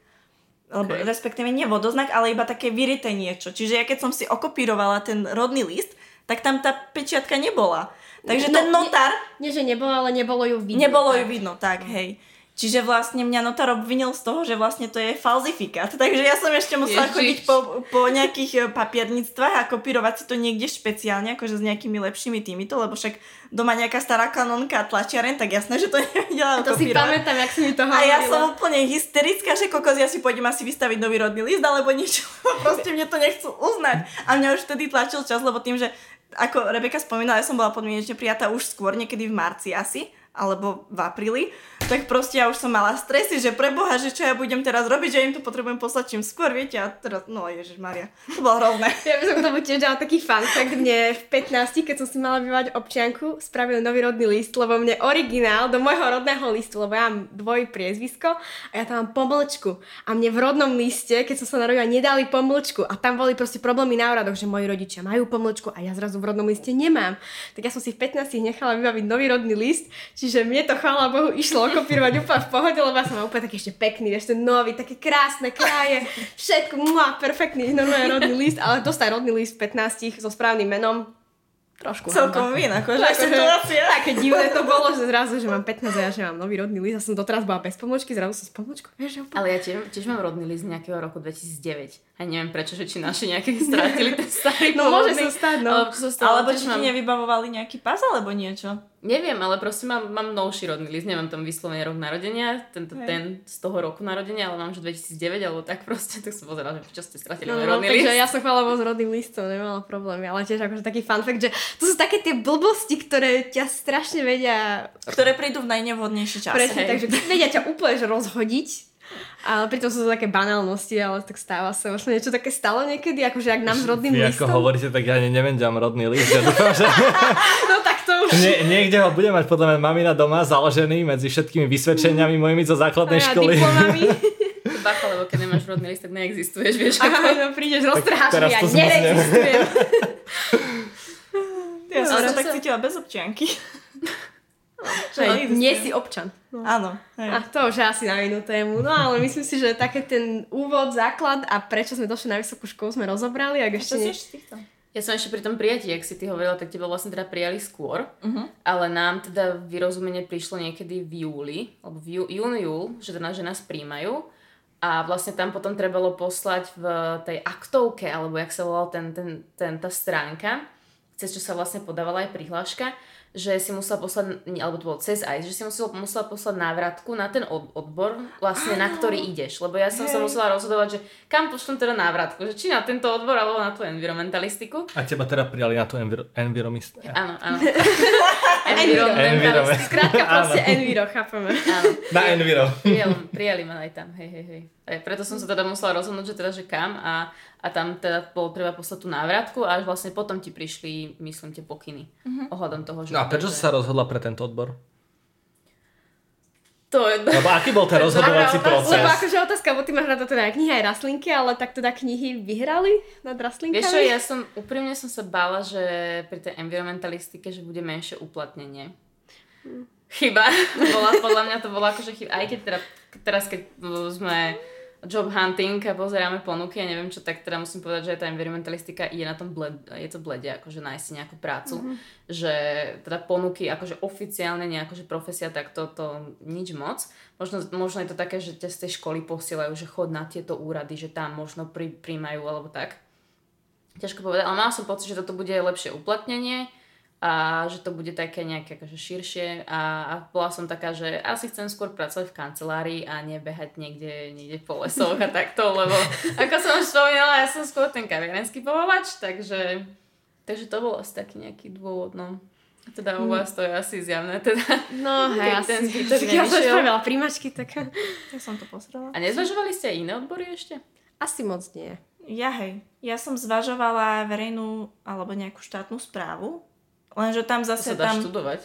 Lebo, Ok. respektíve nie vodoznak, ale iba také vyrité niečo. Čiže ja keď som si okopírovala ten rodný list, tak tam tá pečiatka nebola. Takže No, ten notár, Nie, že nebolo, ale nebolo ju vidno. nebolo tak. ju vidno, tak, hej. Čiže vlastne mňa notár obvinil z toho, že vlastne to je falzifikát. Takže ja som ešte musela Ježiš. chodiť po, po nejakých e, papierníctvách a kopírovať si to niekde špeciálne, akože s nejakými lepšími týmito, lebo však doma nejaká stará kanonka tlačiaren, tak jasné, že to nevedela To si kopírovať. pamätám, jak si mi to A hovorila. ja som úplne hysterická, že kokos, ja si pôjdem asi vystaviť nový rodný list alebo niečo, proste mne to nechcú uznať. A mňa už vtedy tlačil čas, lebo tým, že ako Rebeka spomínala, ja som bola podmienečne prijatá už skôr, niekedy v marci asi, alebo v apríli, tak proste ja už som mala stresy, že preboha, že čo ja budem teraz robiť, že im to potrebujem poslať čím skôr, viete, a teraz, no Ježiš Maria, to bolo hrozné. Ja by som k tomu tiež dala taký fun fact. Mne v 15, keď som si mala vyvať občianku, spravil nový rodný list, lebo mne originál do môjho rodného listu, lebo ja mám dvoj priezvisko a ja tam mám pomlčku. A mne v rodnom liste, keď som sa narodila, nedali pomlčku. A tam boli proste problémy na úradoch, že moji rodičia majú pomlčku a ja zrazu v rodnom liste nemám. Tak ja som si v 15 nechala vybaviť nový rodný list, čiže mne to chvála Bohu išlo okopírovať úplne v pohode, lebo ja som úplne taký ešte pekný, ešte nový, také krásne kraje, všetko, mua, perfektný, normálne rodný list, ale dostať rodný list v 15 so správnym menom, trošku Celkom vin, akože Akože situácia. Také divné to bolo, že zrazu, že mám 15 a ja, že mám nový rodný list a som doteraz bola bez pomočky, zrazu som s pomočkou, vieš. Ale ja tiež, tiež mám rodný list z nejakého roku 2009. A neviem prečo, že či naši nejaké strátili ten starý No môže sa stať, no. Alebo čo stalo, Alebo či ti mám- nevybavovali nejaký pas alebo niečo. Neviem, ale proste mám, mám novší rodný list, nemám tam vyslovene rok narodenia, tento, Hej. ten z toho roku narodenia, ale mám že 2009 alebo tak proste, tak som pozerala, že čo ste stratili No, môj no, rodný takže list. ja som chvála s rodným listom, nemala problémy, ale tiež akože taký fun fact, že to sú také tie blbosti, ktoré ťa strašne vedia Ktoré prídu v najnevhodnejší čas. Presne, hej. takže vedia ťa úplne že rozhodiť. Ale pritom sú to také banálnosti, ale tak stáva sa. Možno niečo také stalo niekedy, akože ak nám s rodným Vy listom. ako hovoríte, tak ja neviem, kde mám rodný list. Ja dúfam, že No tak to už. nie, niekde ho budem mať podľa mňa mamina doma založený medzi všetkými vysvedčeniami mojimi zo základnej A školy. diplomami. Bacha, lebo keď nemáš rodný list, tak neexistuješ, vieš. A no prídeš, roztrháš mi, ja neregistrujem. Ja som sa tak cítila bez občianky. Čo Hej, nie si občan. No. Áno. hej. A to už asi na inú tému. No ale myslím si, že také ten úvod, základ a prečo sme došli na vysokú školu sme rozobrali. Ak ešte Čo si nie... ešte z týchto? Ja som ešte pri tom prijatí, ak si ty hovorila, tak teba vlastne teda prijali skôr, Mhm. ale nám teda vyrozumenie prišlo niekedy v júli, alebo v jú, jún, júl, že, teda, že nás príjmajú a vlastne tam potom trebalo poslať v tej aktovke, alebo jak sa volal ten, ten, ten, tá stránka, cez čo sa vlastne podávala aj prihláška, že si musela poslať, alebo to bolo cez ICE, že si musela, musela poslať návratku na ten od, odbor, vlastne na ktorý ideš. Lebo ja som sa Hej. musela rozhodovať, že kam pošlem teda návratku, že či na tento odbor, alebo na tú environmentalistiku. A teba teda prijali na tú enviro- enviromist. Áno, áno. Enviro. Environmentalist. Skrátka proste Enviro, chápeme. Áno. Na enviro. Prijali, prijali ma aj tam, hej, hej, hej. Aj preto som sa teda musela rozhodnúť, že teda, že kam a, a tam teda bolo treba poslať tú návratku a až vlastne potom ti prišli, myslím, tie pokyny ohľadom toho, že... No a prečo že- si sa rozhodla pre tento odbor? To je... Lebo aký bol ten rozhodovací otázka. proces? Lebo akože otázka, bo ty máš rada teda aj knihy aj rastlinky, ale tak teda knihy vyhrali nad rastlinkami? Vieš čo, ja som, úprimne som sa bála, že pri tej environmentalistike, že bude menšie uplatnenie. Chyba. Bola, podľa mňa to bola akože chyba. Aj keď teda, teraz, keď sme job hunting a pozeráme ponuky a neviem čo, tak teda musím povedať, že tá environmentalistika je na tom bled, je to blede, akože nájsť si nejakú prácu. Mm-hmm. Že teda ponuky, akože oficiálne nejaká že profesia, tak to, to nič moc. Možno, možno je to také, že ťa z tej školy posielajú, že chod na tieto úrady, že tam možno pri, príjmajú alebo tak. Ťažko povedať, ale mala som pocit, že toto bude lepšie uplatnenie a že to bude také nejaké akože širšie a, a bola som taká, že asi chcem skôr pracovať v kancelárii a nebehať niekde, niekde po lesoch a takto, lebo ako som už spomínala, ja som skôr ten kaviarenský povolač, takže, takže to bol asi taký nejaký dôvod, no. Teda u vás to je asi zjavné, teda. No hej, ten zbytok Ja som spravila príjmačky, tak Ja som to pozrela. A nezvažovali ste aj iné odbory ešte? asi moc nie. Ja hej. Ja som zvažovala verejnú alebo nejakú štátnu správu, lenže tam To zase sa dá tam... študovať.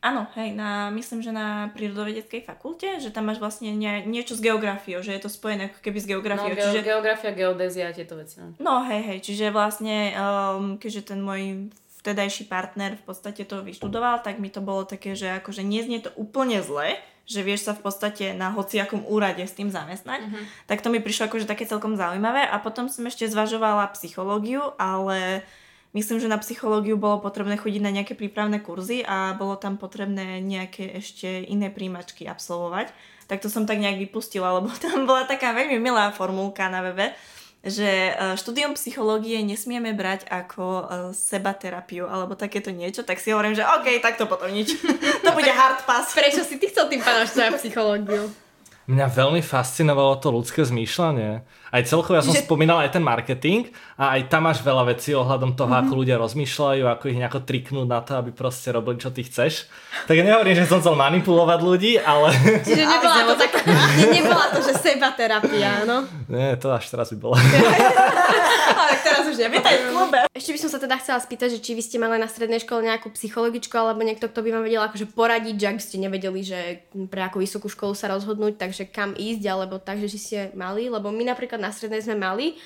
Áno, hej, na, myslím, že na prírodovedeckej fakulte, že tam máš vlastne nie, niečo s geografiou, že je to spojené ako keby s No, geografiou. ge- čiže, geografia, geodézia a tieto veci. No. no hej, hej, čiže vlastne, um, keďže ten môj vtedajší partner v podstate to vyštudoval, tak mi to bolo také, že akože neznie to úplne zle, že vieš sa v podstate na hociakom úrade s tým zamestnať, Mhm. tak to mi prišlo akože také celkom zaujímavé a potom som ešte zvažovala psychológiu, ale myslím, že na psychológiu bolo potrebné chodiť na nejaké prípravné kurzy a bolo tam potrebné nejaké ešte iné príjmačky absolvovať. Tak to som tak nejak vypustila, lebo tam bola taká veľmi milá formulka na webe, že e, štúdium psychológie nesmieme brať ako e, sebaterapiu alebo takéto niečo, tak si hovorím, že OK, tak to potom nič. to bude hard pass. Prečo si ty chcel tým pádom psychológiu? Mňa veľmi fascinovalo to ľudské zmýšľanie. Aj celkovo ja som že... spomínal aj ten marketing a aj tam máš veľa vecí ohľadom toho, mm-hmm. ako ľudia rozmýšľajú, ako ich nejako triknúť na to, aby proste robili, čo ty chceš. Tak ja nehovorím, že som chcel manipulovať ľudí, ale... Čiže nebola to, tak, ne, nebola to, že seba terapia, no? Nie, to až teraz by bolo. ale teraz už nevítaj v klube. Ešte by som sa teda chcela spýtať, že či vy ste mali na strednej škole nejakú psychologičku alebo niekto, kto by vám vedel akože poradiť, že ak ste nevedeli, že pre akú vysokú školu sa rozhodnúť, takže kam ísť, alebo tak, že ste mali, lebo my napríklad na strednej sme mali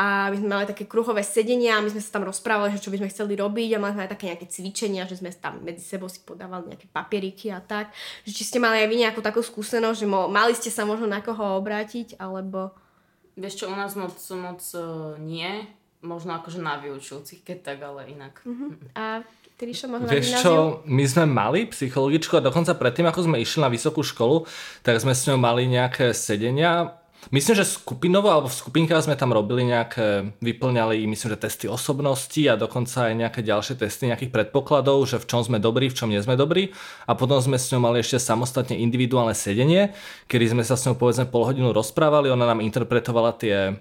a my sme mali také kruhové sedenia a my sme sa tam rozprávali, že čo by sme chceli robiť a mali sme aj také nejaké cvičenia, že sme tam medzi sebou si podávali nejaké papieriky a tak. Že či ste mali aj vy nejakú takú skúsenosť, že mo- mali ste sa možno na koho obrátiť, alebo... Vieš čo, u nás moc, moc uh, nie. Možno akože na vyučujúcich, keď tak, ale inak. Uh-huh. A ty, Ríšo, možno Vieš čo, my sme mali psychologičku a dokonca predtým, ako sme išli na vysokú školu, tak sme s ňou mali nejaké sedenia Myslím, že skupinovo alebo v skupinkách sme tam robili nejaké, vyplňali myslím, že testy osobnosti a dokonca aj nejaké ďalšie testy nejakých predpokladov, že v čom sme dobrí, v čom nie sme dobrí. A potom sme s ňou mali ešte samostatne individuálne sedenie, kedy sme sa s ňou povedzme pol hodinu rozprávali, ona nám interpretovala tie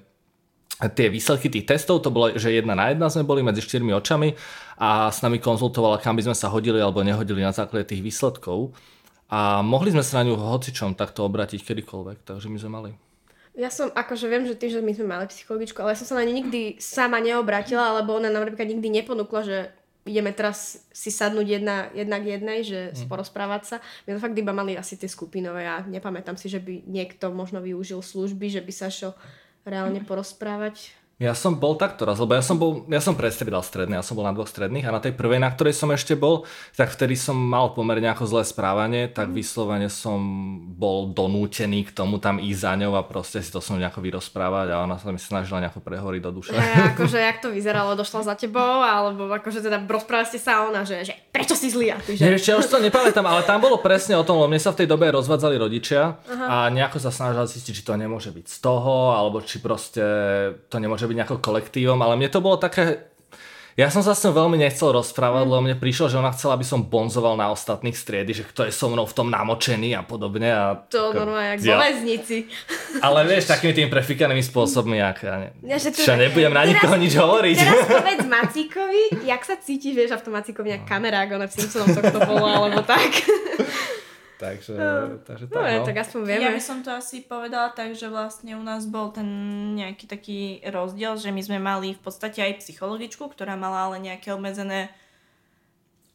tie výsledky tých testov, to bolo, že jedna na jedna sme boli medzi štyrmi očami a s nami konzultovala, kam by sme sa hodili alebo nehodili na základe tých výsledkov. A mohli sme sa na ňu hocičom takto obrátiť kedykoľvek, takže my sme mali. Ja som, akože viem, že tým, že my sme mali psychologičku, ale ja som sa na ne nikdy sama neobratila, lebo ona nám napríklad nikdy neponúkla, že ideme teraz si sadnúť jedna, jedna k jednej, že mm. porozprávať sa. My sme fakt iba mali asi tie skupinové a nepamätám si, že by niekto možno využil služby, že by sa šel reálne porozprávať. Ja som bol takto raz, lebo ja som, bol, ja som prestriedal stredný, ja som bol na dvoch stredných a na tej prvej, na ktorej som ešte bol, tak vtedy som mal pomerne ako zlé správanie, tak mm. vyslovene som bol donútený k tomu tam ísť za ňou a proste si to som nejako vyrozprávať a ona sa mi snažila nejako prehoriť do duše. A akože jak to vyzeralo, došla za tebou, alebo akože teda rozprávali ste sa ona, že, že prečo si zlý a ty, že... Nie, ja už to nepamätám, ale tam bolo presne o tom, lebo mne sa v tej dobe rozvádzali rodičia Aha. a nejako sa snažila zistiť, či to nemôže byť z toho, alebo či proste to nemôže byť nejako kolektívom, ale mne to bolo také ja som sa s ňou veľmi nechcel rozprávať, mm. lebo mne prišlo, že ona chcela, aby som bonzoval na ostatných striedy, že kto je so mnou v tom namočený a podobne. A to normálne, jak ja. Ale vieš, takými tými prefikanými spôsobmi, ak ja, ne, ja že tu, čo, nebudem na nikoho nič hovoriť. Teraz povedz Macíkovi, jak sa cítiš, vieš, a v tom Macíkovi nejak kamera, ako ona v Simpsonom to bolo, alebo tak. Takže, no, takže tak, no. tak aspoň vieme. Ja by som to asi povedala tak, že vlastne u nás bol ten nejaký taký rozdiel, že my sme mali v podstate aj psychologičku, ktorá mala ale nejaké obmedzené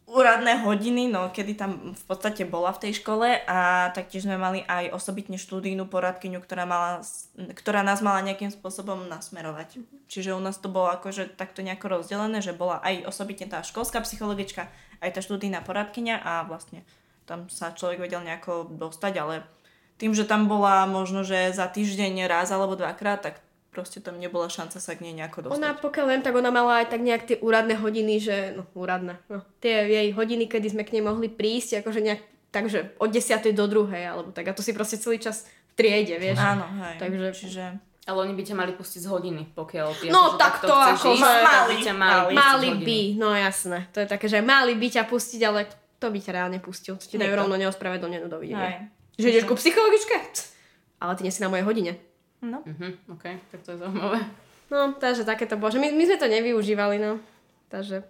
úradné hodiny, no kedy tam v podstate bola v tej škole a taktiež sme mali aj osobitne štúdijnú poradkyňu, ktorá, mala, ktorá nás mala nejakým spôsobom nasmerovať. Čiže u nás to bolo akože takto nejako rozdelené, že bola aj osobitne tá školská psychologička, aj tá štúdijná poradkyňa a vlastne tam sa človek vedel nejako dostať, ale tým, že tam bola možno, že za týždeň raz alebo dvakrát, tak proste tam nebola šanca sa k nej nejako dostať. Ona, pokiaľ viem, tak ona mala aj tak nejak tie úradné hodiny, že, no úradné, no, tie jej hodiny, kedy sme k nej mohli prísť, akože nejak, takže od 10. do druhej, alebo tak, a to si proste celý čas v triede, vieš. Áno, hej. Takže, čiže... Ale oni by ťa mali pustiť z hodiny, pokiaľ ty No tak to ako, ísť, mali, mali, mali by, no jasné. To je také, že mali by ťa pustiť, ale to by ťa reálne pustil. Ti dajú rovno neospravedlnenú dovidenia. Že ideš ku psychologičke? Ale ty nie si na mojej hodine. No. Uh-huh, OK, tak to je zaujímavé. No, takže také to bolo. Že my, my sme to nevyužívali, no. Takže...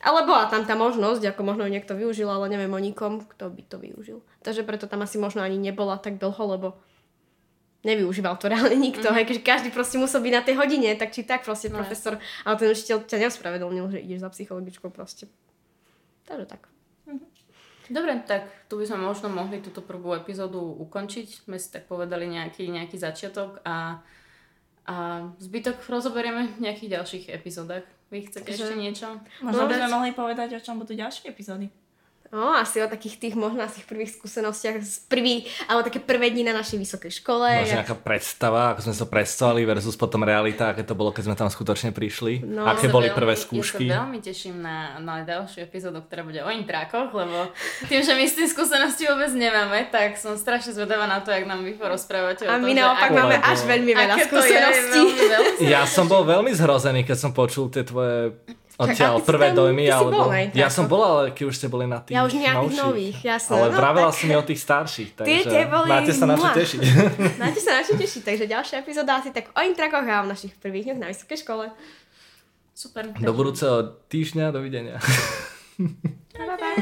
Ale bola tam tá možnosť, ako možno ju niekto využil, ale neviem o nikom, kto by to využil. Takže preto tam asi možno ani nebola tak dlho, lebo nevyužíval to reálne nikto. Mm. Hej, keďže každý proste musel byť na tej hodine, tak či tak proste no, profesor, ale ten učiteľ ťa neospravedlnil, že ideš za psychologičkou proste. Takže tak. Dobre, tak tu by sme možno mohli túto prvú epizódu ukončiť. Sme si tak povedali nejaký, nejaký začiatok a, a zbytok rozoberieme v nejakých ďalších epizódach. Vy chcete že... ešte niečo? Možno by sme mohli povedať, o čom budú ďalšie epizódy. No, asi o takých tých možno asi prvých skúsenostiach z prvý, alebo také prvé dni na našej vysokej škole. Možno nejaká predstava, ako sme sa predstavili versus potom realita, aké to bolo, keď sme tam skutočne prišli. No. aké boli veľmi- prvé skúšky. Ja sa veľmi teším na, na ďalšiu epizódu, ktorá bude o intrákoch, lebo tým, že my s tým skúsenosti vôbec nemáme, tak som strašne zvedavá na to, jak nám vy porozprávate A o tom, my že naopak máme až veľmi veľa je, skúseností. veľmi Ja som bol veľmi zhrozený, keď som počul tie tvoje odtiaľ prvé tam- dojmy. alebo... bol ja som bola, ale keď už ste boli na tých Ja už nejakých novších. nových, jasné. Ale No, vravela tak- si mi o tých starších, takže Tie- boli máte sa na čo tešiť. Máte sa na čo tešiť, takže ďalšia epizóda asi tak o intrakoch a o našich prvých dňoch na vysokej škole. Super. Do budúceho týždňa, dovidenia. Bye bye.